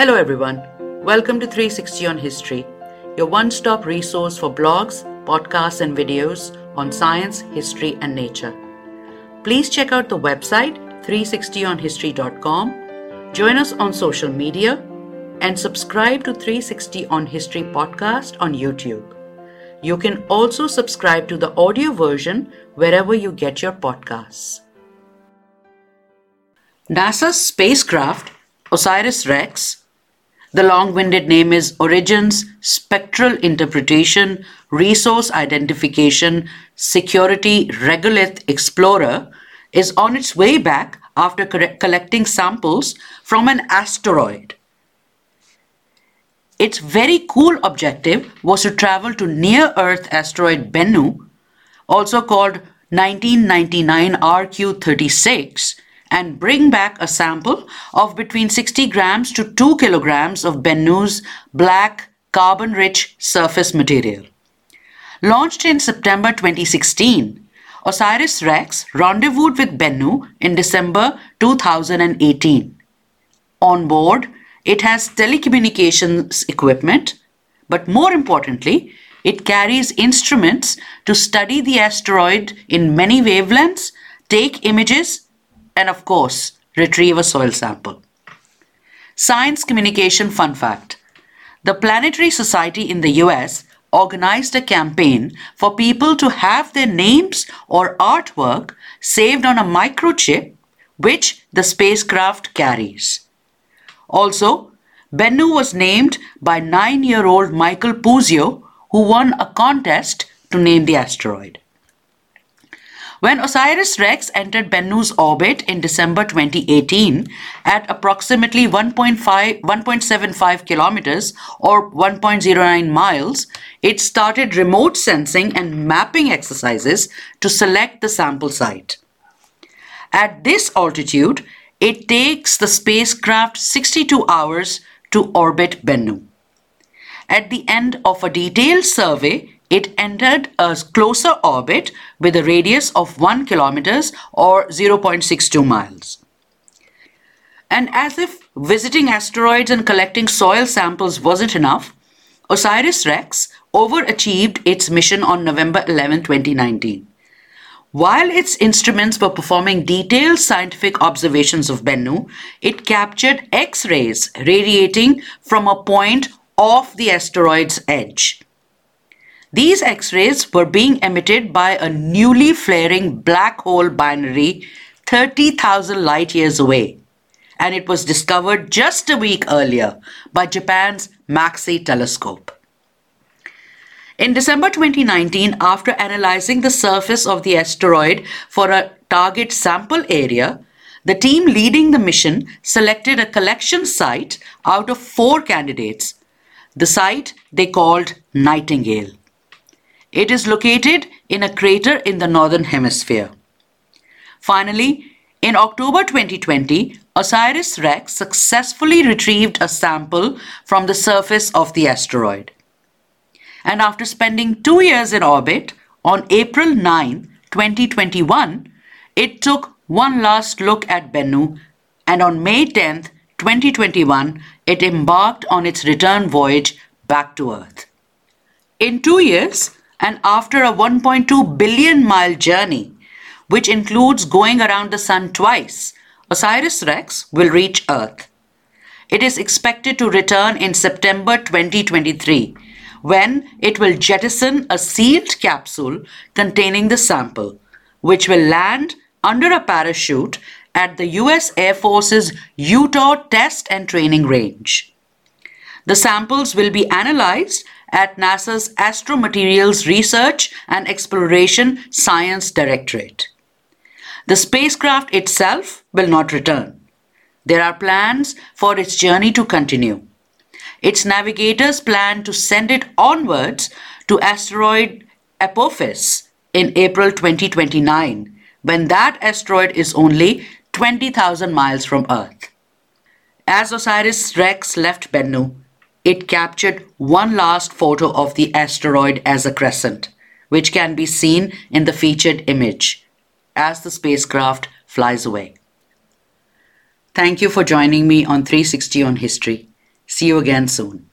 Hello, everyone. Welcome to 360 on History, your one stop resource for blogs, podcasts, and videos on science, history, and nature. Please check out the website 360onhistory.com, join us on social media, and subscribe to 360 on History podcast on YouTube. You can also subscribe to the audio version wherever you get your podcasts. NASA's spacecraft, OSIRIS REx, the long winded name is Origins Spectral Interpretation Resource Identification Security Regolith Explorer, is on its way back after collecting samples from an asteroid. Its very cool objective was to travel to near Earth asteroid Bennu, also called 1999 RQ36, and bring back a sample of between 60 grams to 2 kilograms of Bennu's black carbon rich surface material. Launched in September 2016, OSIRIS REx rendezvoused with Bennu in December 2018. On board, it has telecommunications equipment, but more importantly, it carries instruments to study the asteroid in many wavelengths, take images, and of course, retrieve a soil sample. Science Communication Fun Fact The Planetary Society in the US organized a campaign for people to have their names or artwork saved on a microchip which the spacecraft carries. Also, Bennu was named by nine year old Michael Puzio, who won a contest to name the asteroid. When OSIRIS REx entered Bennu's orbit in December 2018 at approximately 1.75 kilometers or 1.09 miles, it started remote sensing and mapping exercises to select the sample site. At this altitude, it takes the spacecraft 62 hours to orbit Bennu. At the end of a detailed survey, it entered a closer orbit with a radius of 1 kilometers or 0.62 miles. And as if visiting asteroids and collecting soil samples wasn't enough, OSIRIS REx overachieved its mission on November 11, 2019. While its instruments were performing detailed scientific observations of Bennu, it captured X rays radiating from a point off the asteroid's edge. These X rays were being emitted by a newly flaring black hole binary 30,000 light years away, and it was discovered just a week earlier by Japan's MAXI telescope. In December 2019, after analyzing the surface of the asteroid for a target sample area, the team leading the mission selected a collection site out of four candidates. The site they called Nightingale. It is located in a crater in the northern hemisphere. Finally, in October 2020, OSIRIS REx successfully retrieved a sample from the surface of the asteroid and after spending two years in orbit, on April 9, 2021, it took one last look at Bennu, and on May 10, 2021, it embarked on its return voyage back to Earth. In two years, and after a 1.2 billion mile journey, which includes going around the Sun twice, OSIRIS REx will reach Earth. It is expected to return in September 2023 when it will jettison a sealed capsule containing the sample, which will land under a parachute at the US Air Force's Utah Test and Training Range. The samples will be analyzed at NASA's Astromaterials Research and Exploration Science Directorate. The spacecraft itself will not return. There are plans for its journey to continue. Its navigators plan to send it onwards to asteroid Apophis in April 2029, when that asteroid is only 20,000 miles from Earth. As OSIRIS REx left Bennu, it captured one last photo of the asteroid as a crescent, which can be seen in the featured image as the spacecraft flies away. Thank you for joining me on 360 on History. See you again soon.